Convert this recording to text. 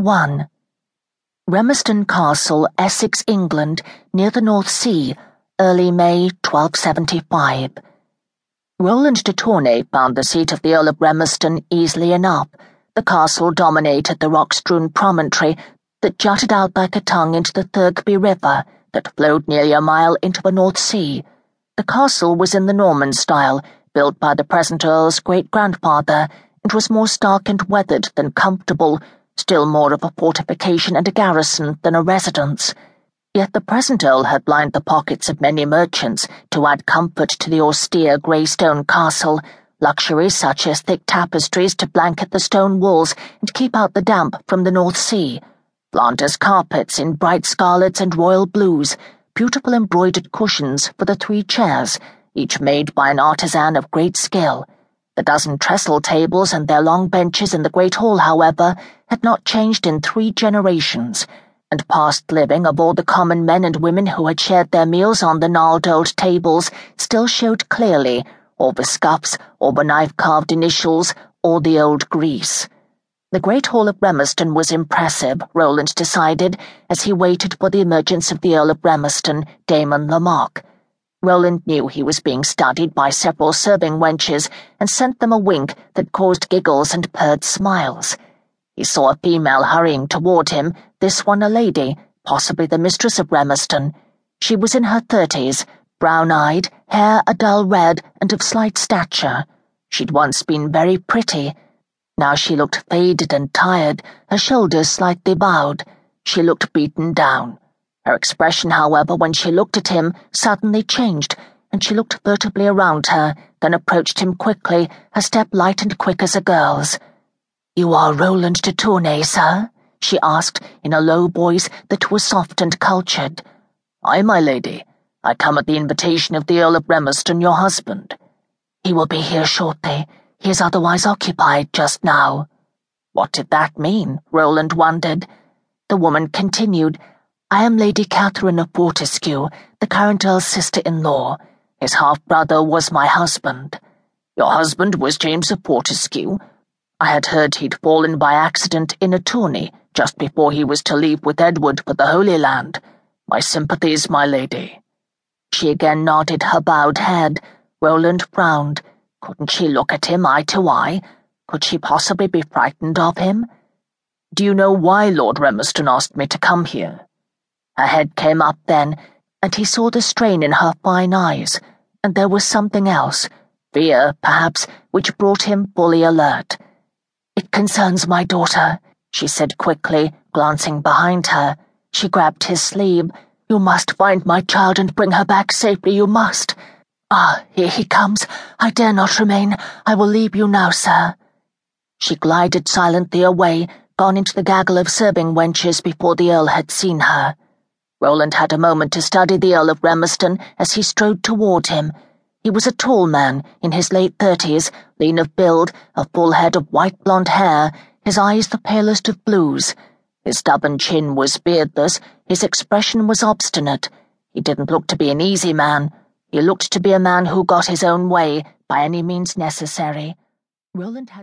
1. Remiston Castle, Essex, England, near the North Sea, early May 1275. Roland de Tournay found the seat of the Earl of Remiston easily enough. The castle dominated the rock-strewn promontory that jutted out like a tongue into the Thurgby River that flowed nearly a mile into the North Sea. The castle was in the Norman style, built by the present Earl's great-grandfather, and was more stark and weathered than comfortable, still more of a fortification and a garrison than a residence. Yet the present Earl had lined the pockets of many merchants to add comfort to the austere grey stone castle, luxuries such as thick tapestries to blanket the stone walls and keep out the damp from the North Sea, Flanders carpets in bright scarlets and royal blues, beautiful embroidered cushions for the three chairs, each made by an artisan of great skill. The dozen trestle tables and their long benches in the great hall, however, had not changed in three generations, and past living of all the common men and women who had shared their meals on the gnarled old tables still showed clearly all the scuffs, all the knife-carved initials, all the old grease. The great hall of Remiston was impressive, Roland decided, as he waited for the emergence of the Earl of Remiston, Damon Lamarck. Roland knew he was being studied by several serving wenches and sent them a wink that caused giggles and purred smiles. He saw a female hurrying toward him, this one a lady, possibly the mistress of Remiston. She was in her thirties, brown-eyed, hair a dull red, and of slight stature. She'd once been very pretty. Now she looked faded and tired, her shoulders slightly bowed. She looked beaten down. Her expression, however, when she looked at him, suddenly changed, and she looked furtively around her, then approached him quickly, her step light and quick as a girl's. You are Roland de Tournay, sir? she asked, in a low voice that was soft and cultured. Ay, my lady. I come at the invitation of the Earl of Remiston, your husband. He will be here shortly. He is otherwise occupied just now. What did that mean? Roland wondered. The woman continued, I am Lady Catherine of Fortesque, the current Earl's sister-in-law. His half-brother was my husband. Your husband was James of Fortesque? I had heard he'd fallen by accident in a tourney just before he was to leave with Edward for the Holy Land. My sympathies, my lady. She again nodded her bowed head. Roland frowned. Couldn't she look at him eye to eye? Could she possibly be frightened of him? Do you know why Lord Remiston asked me to come here? Her head came up then, and he saw the strain in her fine eyes, and there was something else, fear, perhaps, which brought him fully alert. It concerns my daughter, she said quickly, glancing behind her. She grabbed his sleeve. You must find my child and bring her back safely, you must. Ah, here he comes. I dare not remain. I will leave you now, sir. She glided silently away, gone into the gaggle of serving wenches before the Earl had seen her. Roland had a moment to study the Earl of Remiston as he strode toward him. He was a tall man, in his late thirties, lean of build, a full head of white blonde hair, his eyes the palest of blues. His stubborn chin was beardless, his expression was obstinate. He didn't look to be an easy man. He looked to be a man who got his own way by any means necessary. Roland had